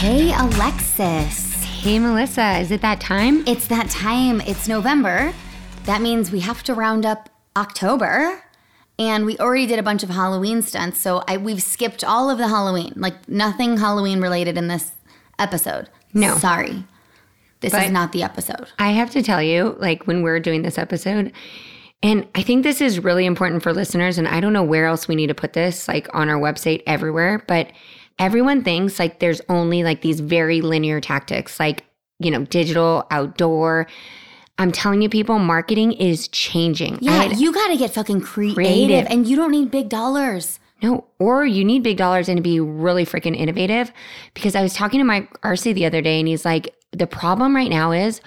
Hey, Alexis. Hey, Melissa, is it that time? It's that time. It's November. That means we have to round up October. And we already did a bunch of Halloween stunts, so I, we've skipped all of the Halloween. Like nothing Halloween related in this episode. No. Sorry. This But- is not the episode. I have to tell you, like when we're doing this episode, and I think this is really important for listeners, and I don't know where else we need to put this, like on our website, everywhere, but everyone thinks like there's only like these very linear tactics, like, you know, digital, outdoor. I'm telling you, people, marketing is changing. Yeah, you got to get fucking creative, Creative. and you don't need big dollars. No, or you need big dollars and to be really freaking innovative. Because I was talking to Mike RC the other day and he's like, the problem right now is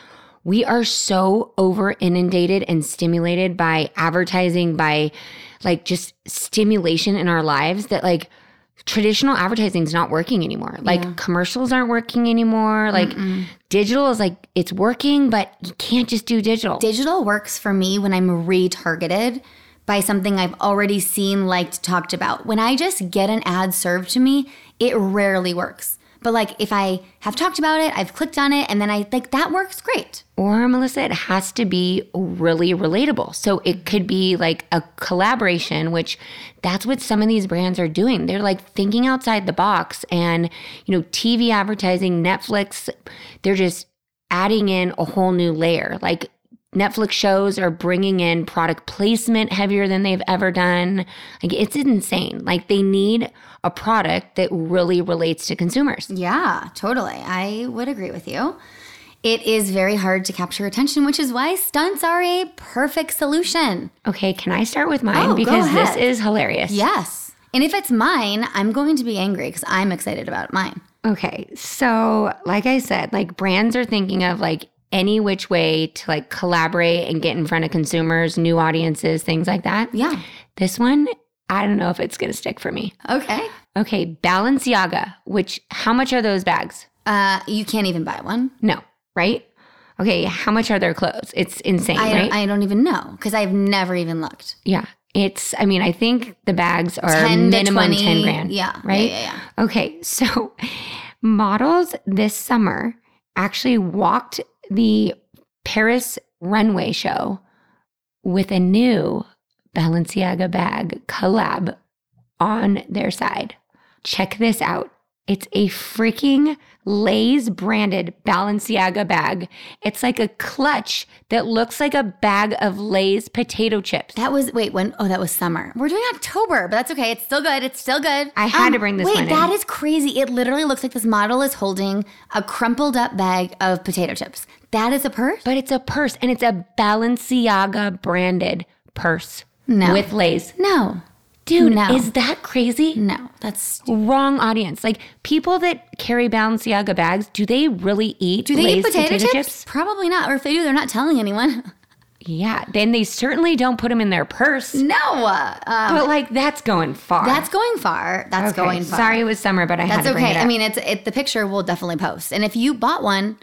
we are so over inundated and stimulated by advertising, by like just stimulation in our lives that like traditional advertising is not working anymore. Like commercials aren't working anymore. Like digital is like, it's working, but you can't just do digital. Digital works for me when I'm retargeted by something I've already seen, liked, talked about. When I just get an ad served to me, it rarely works. But like if I have talked about it, I've clicked on it, and then I like that works great. Or, Melissa, it has to be really relatable. So it could be like a collaboration, which that's what some of these brands are doing. They're like thinking outside the box and, you know, TV advertising, Netflix, they're just adding in a whole new layer. Like Netflix shows are bringing in product placement heavier than they've ever done. Like it's insane. Like they need a product that really relates to consumers. Yeah, totally. I would agree with you. It is very hard to capture attention, which is why stunts are a perfect solution. Okay, can I start with mine? Oh, because this is hilarious. Yes. And if it's mine, I'm going to be angry because I'm excited about mine. Okay. So, like I said, like brands are thinking of like any which way to like collaborate and get in front of consumers, new audiences, things like that. Yeah. This one, I don't know if it's going to stick for me. Okay. Okay. Balenciaga, which, how much are those bags? Uh, you can't even buy one. No, right? Okay. How much are their clothes? It's insane, I, right? I don't even know because I've never even looked. yeah. It's, I mean, I think the bags are 10 minimum 20, 10 grand. yeah, yeah, Right? yeah, yeah. Okay. So models this summer actually walked the Paris runway show with a new Balenciaga bag collab on their side. Check this out. It's a freaking Lay's branded Balenciaga bag. It's like a clutch that looks like a bag of Lay's potato chips. That was wait when oh that was summer. We're doing October, but that's okay. It's still good. It's still good. Um, I had to bring this wait, one in. that is crazy. It literally looks like this model is holding a crumpled up bag of potato chips. That is a purse. But it's a purse and it's a Balenciaga branded purse No. with Lay's. No, Dude, No. is that crazy? no, that's. Wrong audience. Like people that carry Balenciaga bags, do they really eat Do they eat potato, chips? Probably not. Or if they do, they're not telling anyone. Yeah. Then they certainly don't put them in their purse. No, uh, but like that's going far. that's going far. That's Okay, going far. Sorry it was summer, but I had That's okay. I mean, it's it. The picture we'll definitely post, and if you bought one,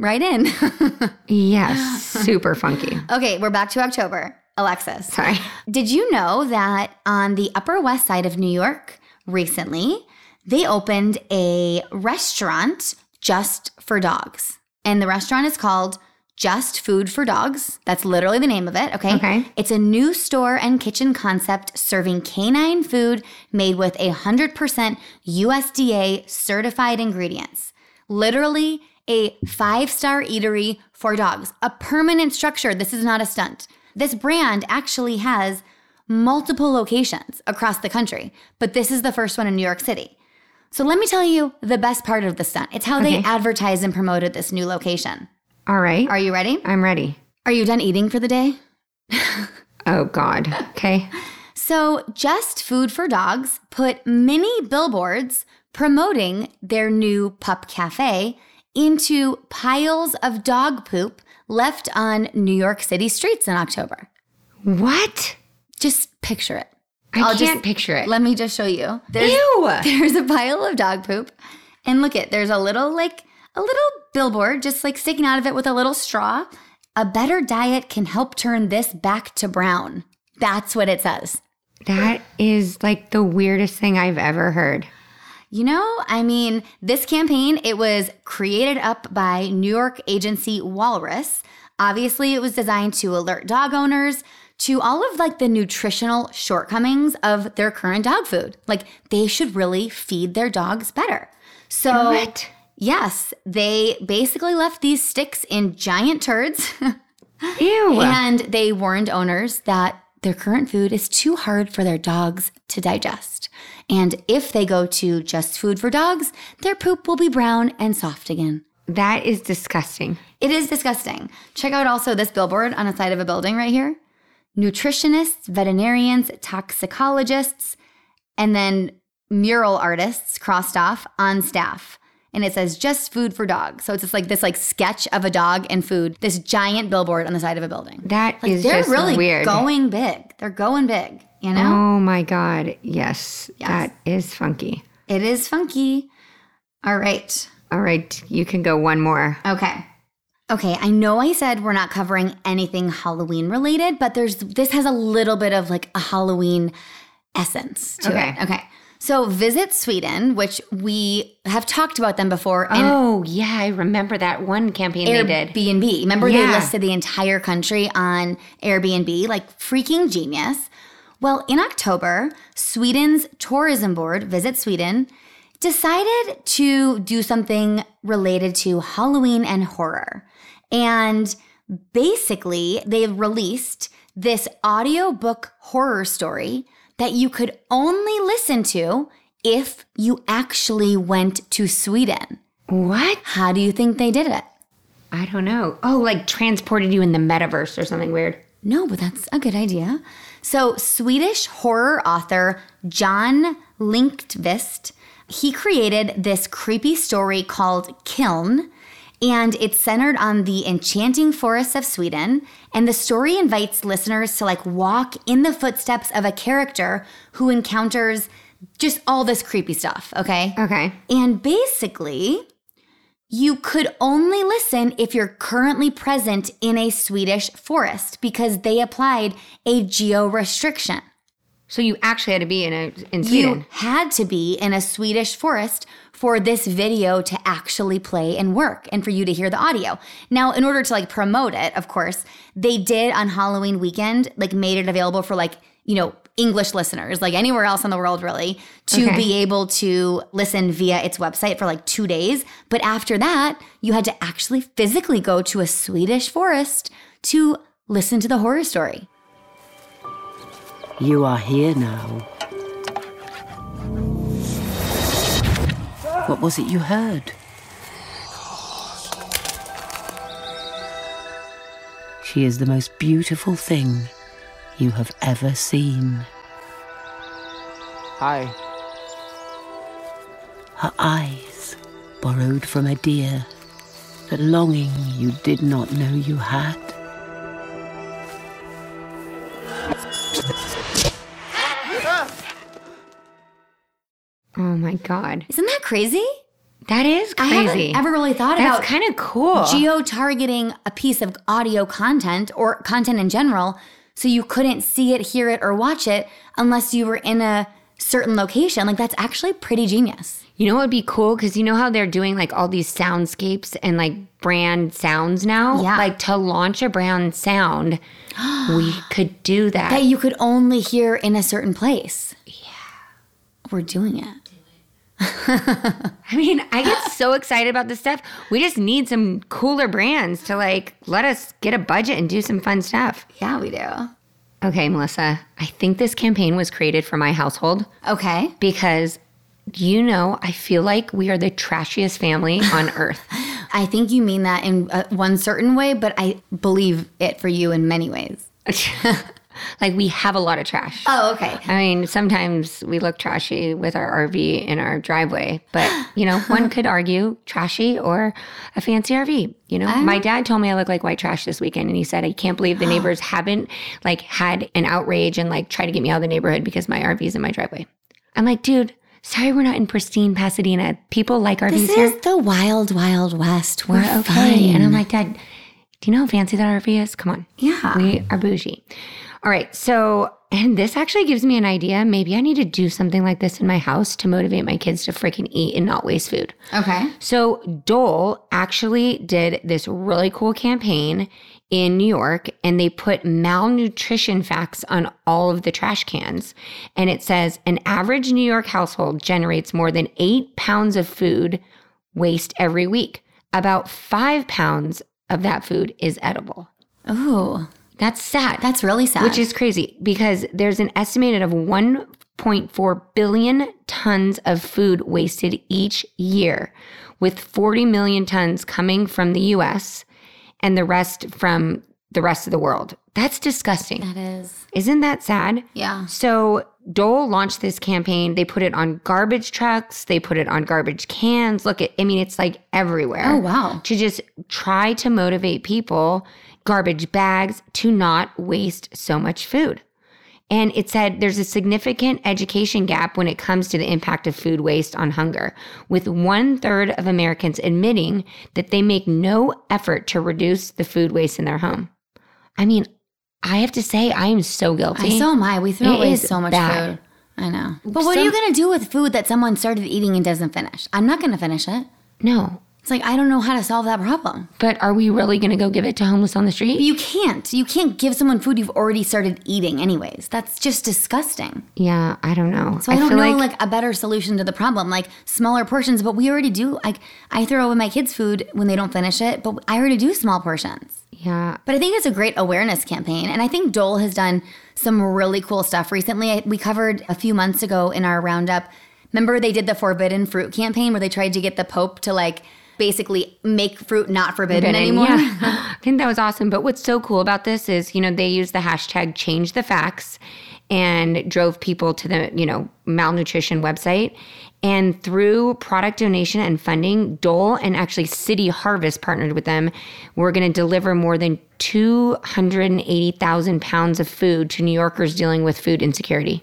write in. yes, super funky. okay, we're back to October. Alexis, Sorry. did you know that on the Upper West Side of New York recently, they opened a restaurant just for dogs, and the restaurant is called Just Food for Dogs. That's literally the name of it. Okay. Okay. It's a new store and kitchen concept serving canine food made with 100% USDA certified ingredients. Literally a five star eatery for dogs, a permanent structure. This is not a stunt. This brand actually has multiple locations across the country, but this is the first one in New York City. So let me tell you the best part of the stunt. It's how they Okay. advertised and promoted this new location. All right. Are you ready? I'm ready. Are you done eating for the day? Oh God. Okay. So, Just Food for Dogs put mini billboards promoting their new pup cafe into piles of dog poop left on New York City streets in October. What? Just picture it. I I'll can't just- picture it. Let me just show you. There's, Ew. there's a pile of dog poop. And look at there's a little like a little billboard just like sticking out of it with a little straw. A better diet can help turn this back to brown. That's what it says. That is like the weirdest thing I've ever heard. You know, I mean, this campaign, it was created up by New York agency Walrus. Obviously, it was designed to alert dog owners to all of like the nutritional shortcomings of their current dog food. Like they should really feed their dogs better. So, What? yes, they basically left these sticks in giant turds Ew. and they warned owners that their current food is too hard for their dogs to digest. And if they go to just food for dogs, their poop will be brown and soft again. that is disgusting. It is disgusting. Check out also this billboard on the side of a building right here. Nutritionists, veterinarians, toxicologists, and then mural artists crossed off on staff. And it says just food for dogs. So it's just like this like sketch of a dog and food, this giant billboard on the side of a building. That Like is they're really weird. going big. They're going big, you know? Oh my God. Yes, Yes. That is funky. It is funky. All right. All right. You can go one more. Okay. Okay, I know I said we're not covering anything Halloween related, but there's this has a little bit of like a Halloween essence to Okay. it. Okay. So Visit Sweden, which we have talked about them before oh, yeah. I remember that one campaign they did. Airbnb. Remember they listed the entire country on Airbnb, like freaking genius. Well, in October, Sweden's tourism board, Visit Sweden, decided to do something related to Halloween and horror. And basically, they released this audiobook horror story that you could only listen to if you actually went to Sweden. What? How do you think they did it? I don't know. Oh, like transported you in the metaverse or something weird. No, but that's a good idea. So, Swedish horror author John Lindqvist, he created this creepy story called Kiln, and it's centered on the enchanting forests of Sweden. And the story invites listeners to like walk in the footsteps of a character who encounters just all this creepy stuff, okay? Okay. And basically, you could only listen if you're currently present in a Swedish forest because they applied a geo restriction. So you actually had to be in a in You had to be in a Swedish forest for this video to actually play and work and for you to hear the audio. Now, in order to like promote it, of course, they did on Halloween weekend, like made it available for like, you know, English listeners, like anywhere else in the world really, to Okay. be able to listen via its website for like 2 days, but after that, you had to actually physically go to a Swedish forest to listen to the horror story. You are here now. What was it you heard? She is the most beautiful thing you have ever seen. Hi. Her eyes, borrowed from a deer, the longing you did not know you had. Oh my god. Isn't that crazy? That is I crazy. haven't ever really thought of That's about kind of cool. geo targeting a piece of audio content or content in general so you couldn't see it, hear it, or watch it unless you were in a certain location. Like, that's actually pretty genius. You know what would be cool? Because you know how they're doing like all these soundscapes and like brand sounds now? Yeah. Like to launch a brand sound, we could do that. That you could only hear in a certain place. Yeah. We're doing it. I mean, I get so excited about this stuff. We just need some cooler brands to like let us get a budget and do some fun stuff. Yeah, we do. Okay, Melissa, I think this campaign was created for my household Okay. because you know, I feel like we are the trashiest family on earth. I think you mean that in uh, one certain way, but I believe it for you in many ways. Like we have a lot of trash. Oh, okay. I mean, sometimes we look trashy with our RV in our driveway, but you know, one could argue trashy or a fancy RV. You know, my oh. dad told me I look like white trash this weekend, and he said, "I can't believe the neighbors haven't like had an outrage and like try to get me out of the neighborhood because my RV is in my driveway." I'm like, dude, sorry, we're not in pristine Pasadena. People like RVs This here. is the wild, wild west. We're, We're okay. fine. And I'm like, Dad, do you know how fancy that RV is? Come on. Yeah. We are bougie. All right. So, and this actually gives me an idea. Maybe I need to do something like this in my house to motivate my kids to freaking eat and not waste food. okay. So, Dole actually did this really cool campaign in New York and they put malnutrition facts on all of the trash cans. And it says an average New York household generates more than eight pounds of food waste every week. About five pounds of that food is edible. Ooh, That's sad. that's really sad. Which is crazy because there's an estimated of 1.4 billion tons of food wasted each year, with 40 million tons coming from the US and the rest from the rest of the world. That's disgusting. that is. Isn't that sad? Yeah. So Dole launched this campaign. They put it on garbage trucks, they put it on garbage cans. Look at I mean it's like everywhere. Oh, wow. To just try to motivate people, garbage bags to not waste so much food. And it said there's a significant education gap when it comes to the impact of food waste on hunger, with one third of Americans admitting that they make no effort to reduce the food waste in their home. I mean, I have to say, I am so guilty. I, so am I. We throw It away is so much bad. food. I know. But what are you going to do with food that someone started eating and doesn't finish? I'm not going to finish it. no, It's like, I don't know how to solve that problem. but are we really going to go give it to homeless on the street? You can't. You can't give someone food you've already started eating, anyways. That's just disgusting. Yeah, I don't know. So I, don't feel know like, a better solution to the problem, like smaller portions. But we already do. Like I throw away my kids' food when they don't finish it, but I already do small portions. Yeah, But I think it's a great awareness campaign. And I think Dole has done some really cool stuff recently. I, we covered a few months ago in our roundup. Remember, they did the forbidden fruit campaign where they tried to get the Pope to like basically make fruit not forbidden, anymore. Yeah. I think that was awesome. But what's so cool about this is, you know, they used the hashtag change the facts and drove people to the, you know, malnutrition website. And through product donation and funding, Dole and actually City Harvest partnered with them. We're going to deliver more than 280,000 pounds of food to New Yorkers dealing with food insecurity.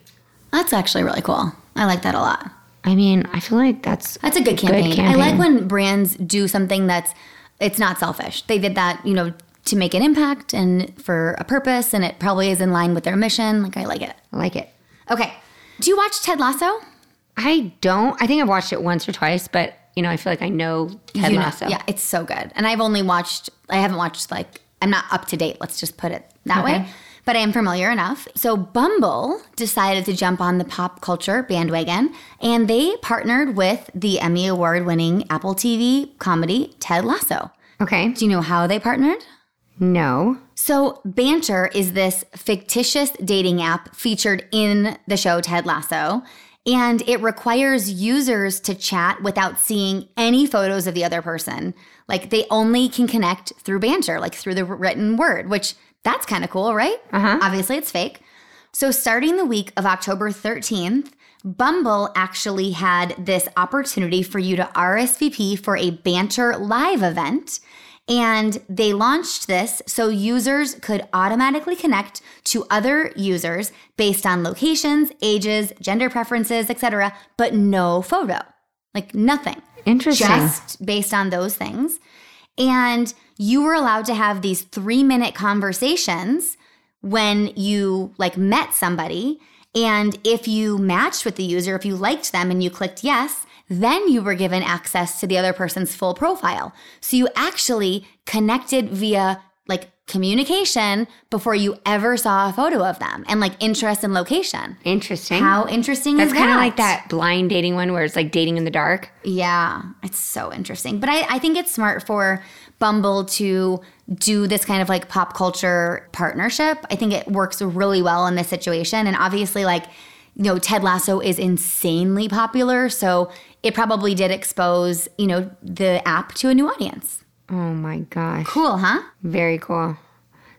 That's actually really cool. I like that a lot. I mean, I feel like that's That's a good campaign. I campaign. like when brands do something that's it's not selfish. They did that, you know, to make an impact and for a purpose, and it probably is in line with their mission. Like I like it. I like it. Okay. Do you watch Ted Lasso? I don't. I think I've watched it once or twice, but you know, I feel like I know Ted You know- Lasso. yeah, it's so good. And I've only watched, I haven't watched like, I'm not up to date. Let's just put it that Okay. way. But I am familiar enough. So Bumble decided to jump on the pop culture bandwagon and they partnered with the Emmy Award winning Apple TV comedy Ted Lasso. Okay. Do you know how they partnered? No. So, Banter is this fictitious dating app featured in the show Ted Lasso, and it requires users to chat without seeing any photos of the other person. Like, they only can connect through Banter, like through the written word, which that's kind of cool, right? Uh-huh. Obviously, it's fake. So, starting the week of October 13th, Bumble actually had this opportunity for you to RSVP for a Banter live event. And they launched this so users could automatically connect to other users based on locations, ages, gender preferences, etc., but no photo. Like nothing. Interesting. Just based on those things. And you were allowed to have these 3-minute conversations when you like met somebody and if you matched with the user, if you liked them and you clicked yes, then you were given access to the other person's full profile. So you actually connected via like communication before you ever saw a photo of them and like interest and location. Interesting. How interesting That's kind that? of like that blind dating one where it's like dating in the dark. Yeah, it's so interesting. But I, I think it's smart for Bumble to do this kind of like pop culture partnership. I think it works really well in this situation. And obviously, like, you know, Ted Lasso is insanely popular. So it probably did expose, you know, the app to a new audience. Oh my gosh. Cool, huh? Very cool.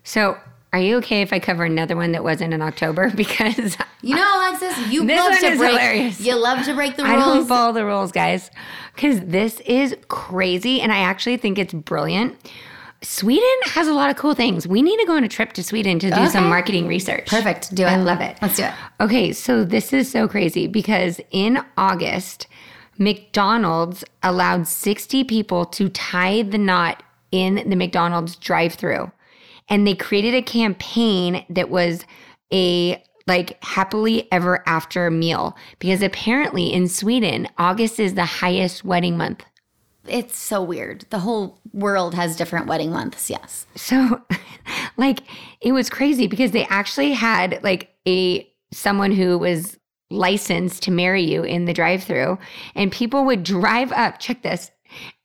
So Are you okay if I cover another one that wasn't in October? Because You know, Alexis, you This love one to is break. hilarious. You love to break the rules. I don't follow the rules, guys. Because this is crazy, and I actually think it's brilliant. Sweden has a lot of cool things. We need to go on a trip to Sweden to do some marketing research. Perfect. Do it. I love it. Let's do it. Okay, so this is so crazy because in August, McDonald's allowed 60 people to tie the knot in the McDonald's drive through. And they created a campaign that was a like happily ever after meal because apparently in Sweden, August is the highest wedding month. It's so weird. The whole world has different wedding months. Yes. So like it was crazy because they actually had like a someone who was licensed to marry you in the drive-through and people would drive up, check this,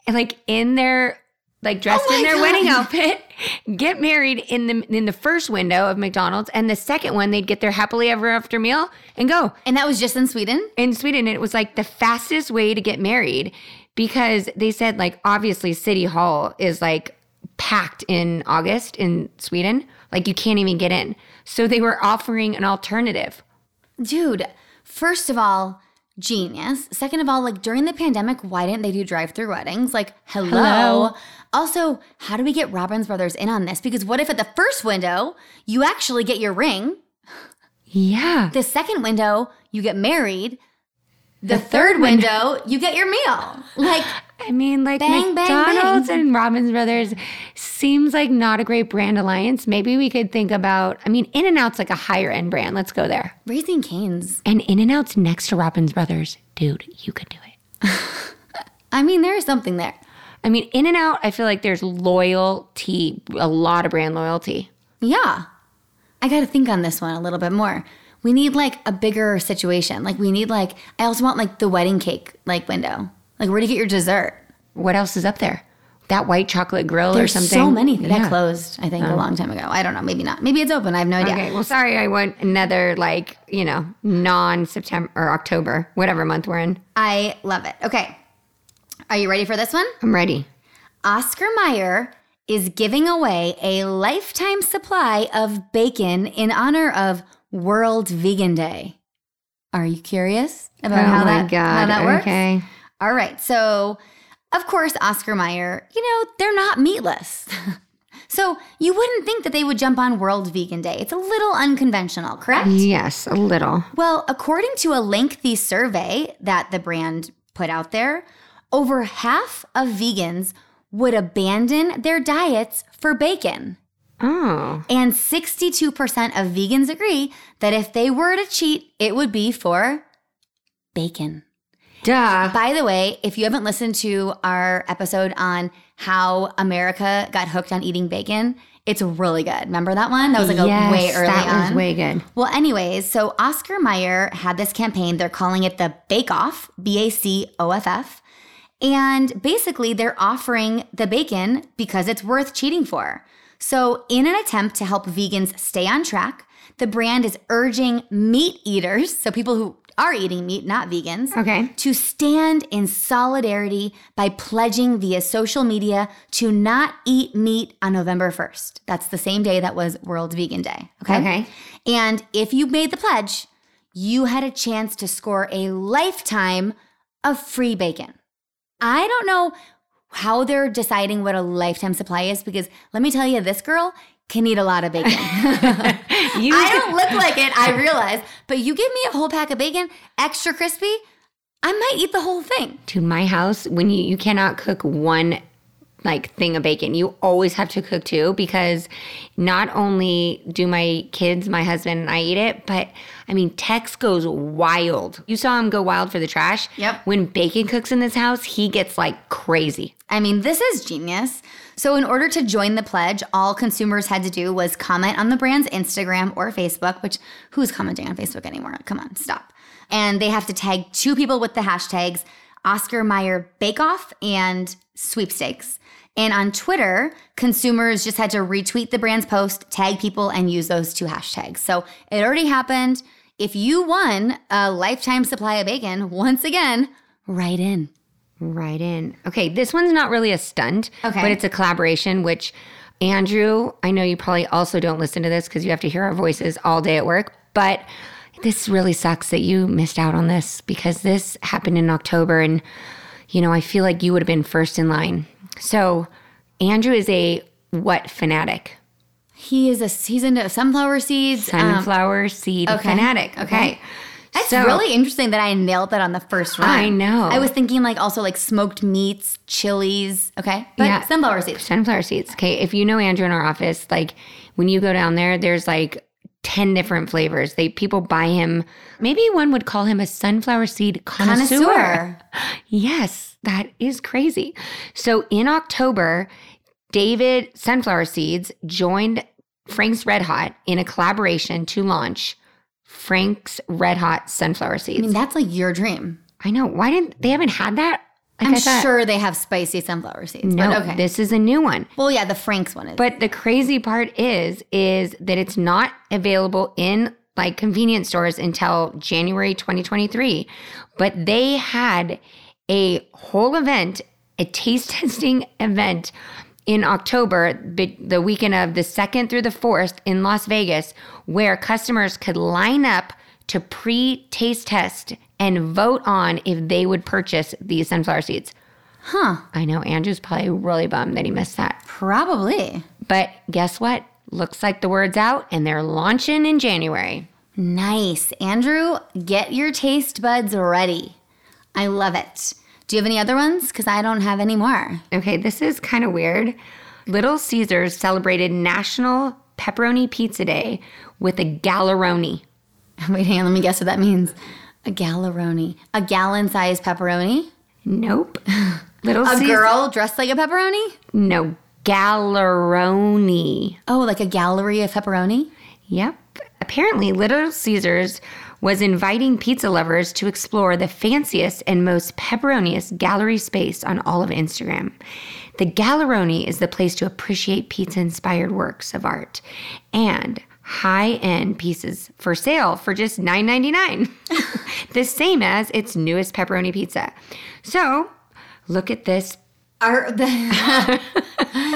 like in their like dressed Oh in their God. wedding outfit, get married in the in the first window of McDonald's and the second one they'd get their happily ever after meal and go And that was just in Sweden. in Sweden, it was like the fastest way to get married because they said, like, obviously, City Hall is like packed in August in Sweden. Like, you can't even get in. So they were offering an alternative. Dude, first of all, genius. Second of all, like during the pandemic, why didn't they do drive through weddings? Like, hello. Hello. Also, how do we get Robbins Brothers in on this? Because what if at the first window, you actually get your ring? Yeah. The second window, you get married. The, third window, you get your meal. Like, I mean, like Bang, bang, McDonald's bang. and Robbins Brothers seems like not a great brand alliance. Maybe we could think about, I mean, In N Out's like a higher end brand. Let's go there. Raising Canes. And In N Out's next to Robbins Brothers. Dude, you could do it. I mean, there is something there. I mean, In and Out, I feel like there's loyalty, a lot of brand loyalty. Yeah. I got to think on this one a little bit more. We need like a bigger situation. Like, we need like, I also want like the wedding cake like window. Like, where to get your dessert? What else is up there? That white chocolate grill or something. so many that Yeah. closed, I think, a oh. long time ago. I don't know. Maybe not. Maybe it's open. I have no idea. Okay, well, sorry, I went another like you know non September or October, whatever month we're in. I love it. Okay. Are you ready for this one? I'm ready. Oscar Mayer is giving away a lifetime supply of bacon in honor of World Vegan Day. Are you curious about oh how, my that, god! how that works? okay. All right. So, of course, Oscar Mayer, you know, they're not meatless. so, you wouldn't think that they would jump on World Vegan Day. It's a little unconventional, correct? Yes, a little. Well, according to a lengthy survey that the brand put out there, over half of vegans would abandon their diets for bacon. Oh, And 62% of vegans agree that if they were to cheat, it would be for bacon. Duh. By the way, if you haven't listened to our episode on how America got hooked on eating bacon, it's really good. Remember that one? That was like a yes, way early that was way good. Well, anyways, so Oscar Mayer had this campaign. They're calling it the Bake Off, B A C O F F. And basically, they're offering the bacon because it's worth cheating for. So, in an attempt to help vegans stay on track, the brand is urging meat eaters, so people who are eating meat, not vegans, Okay. to stand in solidarity by pledging via social media to not eat meat on November 1st. That's the same day that was World Vegan Day. Okay. Okay. And if you made the pledge, you had a chance to score a lifetime of free bacon. I don't know how they're deciding what a lifetime supply is because let me tell you, this girl can eat a lot of bacon. You I don't look like it, I realize, but you give me a whole pack of bacon, extra crispy, I might eat the whole thing. to my house when you you cannot cook one like thing of bacon. You always have to cook too because not only do my kids, my husband and I eat it, but I mean Tex goes wild. You saw him go wild for the trash. Yep. When bacon cooks in this house, he gets like crazy. I mean, this is genius. So, in order to join the pledge, all consumers had to do was comment on the brand's Instagram or Facebook, which who's commenting on Facebook anymore? Come on, stop. And they have to tag two people with the hashtags Oscar Mayer Bake Off and sweepstakes. And on Twitter, consumers just had to retweet the brand's post, tag people, and use those two hashtags. So it already happened. If you won a lifetime supply of bacon, once again, write in. Right in. Okay, this one's not really a stunt, Okay. but it's a collaboration, which Andrew, I know you probably also don't listen to this because you have to hear our voices all day at work, but this really sucks that you missed out on this because this happened in October and you know, I feel like you would have been first in line. So, Andrew is a what fanatic? He is a he's into sunflower seeds. um, Sunflower seed okay. fanatic. Okay. Okay. That's So- really interesting that I nailed that on the first run. I know. I was thinking like also like smoked meats, chilies. Okay, but Yeah. sunflower seeds. sunflower seeds. Okay. If you know Andrew in our office, like when you go down there, there's like 10 different flavors. They people buy him. Maybe one would call him a sunflower seed connoisseur. Connoisseur. Yes, that is crazy. So in October, David Sunflower Seeds joined Frank's Red Hot in a collaboration to launch Frank's Red Hot Sunflower Seeds. I mean, that's like your dream. I know. Why didn't they haven't had that? Like I'm thought- sure they have spicy sunflower seeds. No, but okay. this is a new one. well, yeah, the Frank's one is. But the crazy part is, is that it's not available in like convenience stores until January 2023. But they had a whole event, a taste testing event in October, the weekend of the 2nd through the 4th in Las Vegas, where customers could line up to pre taste test and vote on if they would purchase these sunflower seeds. huh? I know Andrew's probably really bummed that he missed that. Probably. But guess what? Looks like the word's out and they're launching in January. Nice, Andrew. Get your taste buds ready. I love it. Do you have any other ones? Because I don't have any more. Okay, this is kind of weird. Little Caesars celebrated National Pepperoni Pizza Day with a galleroni. Wait, hang on. Let me guess what that means. A galleroni. A gallon-sized pepperoni. Nope. Little A Caesars. girl dressed like a pepperoni. No, galleroni. Oh, like a gallery of pepperoni. Yep. Apparently, Little Caesars was inviting pizza lovers to explore the fanciest and most pepperoniest gallery space on all of Instagram. The Galleroni is the place to appreciate pizza inspired works of art and high end pieces for sale for just $9.99, the same as its newest pepperoni pizza. So, look at this Are the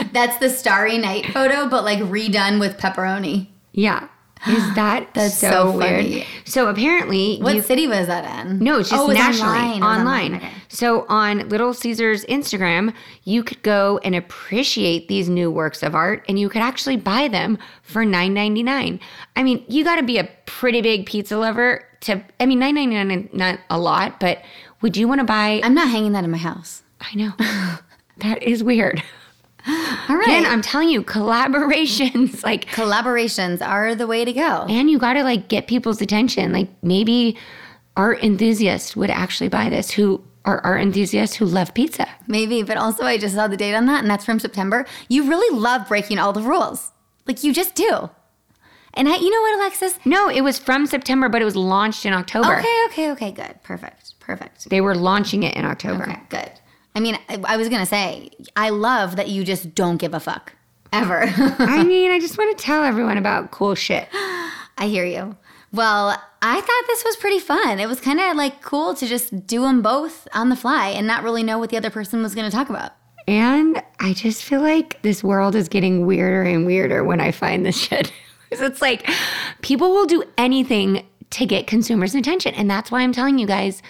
That's the Starry Night photo, but like redone with pepperoni. Yeah. Is that That's so, so weird? So apparently What you city was that in? No, it's just oh, it nationally online. Was online. Okay. So on Little Caesars Instagram, you could go and appreciate these new works of art and you could actually buy them for $9.99. I mean, you got to be a pretty big pizza lover to I mean $9.99 is not a lot, but would you want to buy I'm not hanging that in my house. I know. that is weird. All right. Again, I'm telling you, collaborations like Collaborations are the way to go. and you got to like get people's attention. Like maybe art enthusiasts would actually buy this who are art enthusiasts who love pizza. Maybe, but also I just saw the date on that, and that's from September. You really love breaking all the rules. Like you just do. And I, you know what, Alexis? No, it was from September, but it was launched in October. Okay, okay, okay, good. Perfect. Perfect. They were launching it in October. Okay, good. I mean, I, I was going to say, I love that you just don't give a fuck. Ever. I mean, I just want to tell everyone about cool shit. I hear you. Well, I thought this was pretty fun. It was kind of like cool to just do them both on the fly and not really know what the other person was going to talk about. And I just feel like this world is getting weirder and weirder when I find this shit. it's like people will do anything to get consumers' attention. And that's why I'm telling you guys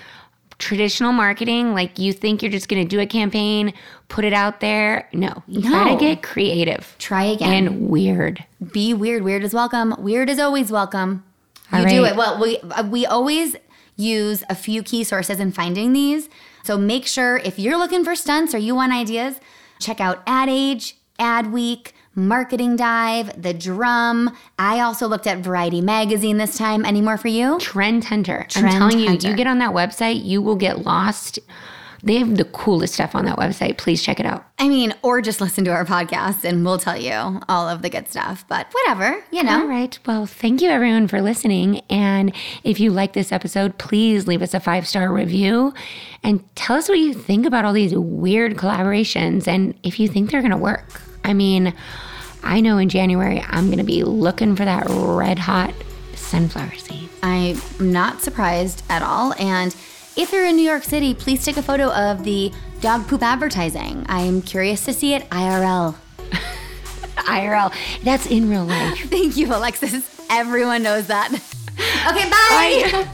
traditional marketing, like you think you're just going to do a campaign, put it out there. No, you No. got to get creative Try again. and weird. Be weird. Weird is welcome. Weird is always welcome. You All do it. Well, we uh, we always use a few key sources in finding these. So make sure if you're looking for stunts or you want ideas, check out Ad Age, Ad Week, Marketing Dive, The Drum. I also looked at Variety Magazine this time. Any more for you? Trend Hunter. I'm Trend telling you, you get on that website, you will get lost. They have the coolest stuff on that website. Please check it out. I mean, or just listen to our podcast and we'll tell you all of the good stuff. But whatever, you know. All right. Well, thank you everyone for listening. And if you like this episode, please leave us a five star review and tell us what you think about all these weird collaborations and if you think they're going to work. I mean, I know in January I'm going to be looking for that red hot sunflower seed. I'm not surprised at all. And if you're in New York City, please take a photo of the dog poop advertising. I'm curious to see it IRL. IRL. That's in real life. Thank you, Alexis. Everyone knows that. Okay, bye. Bye.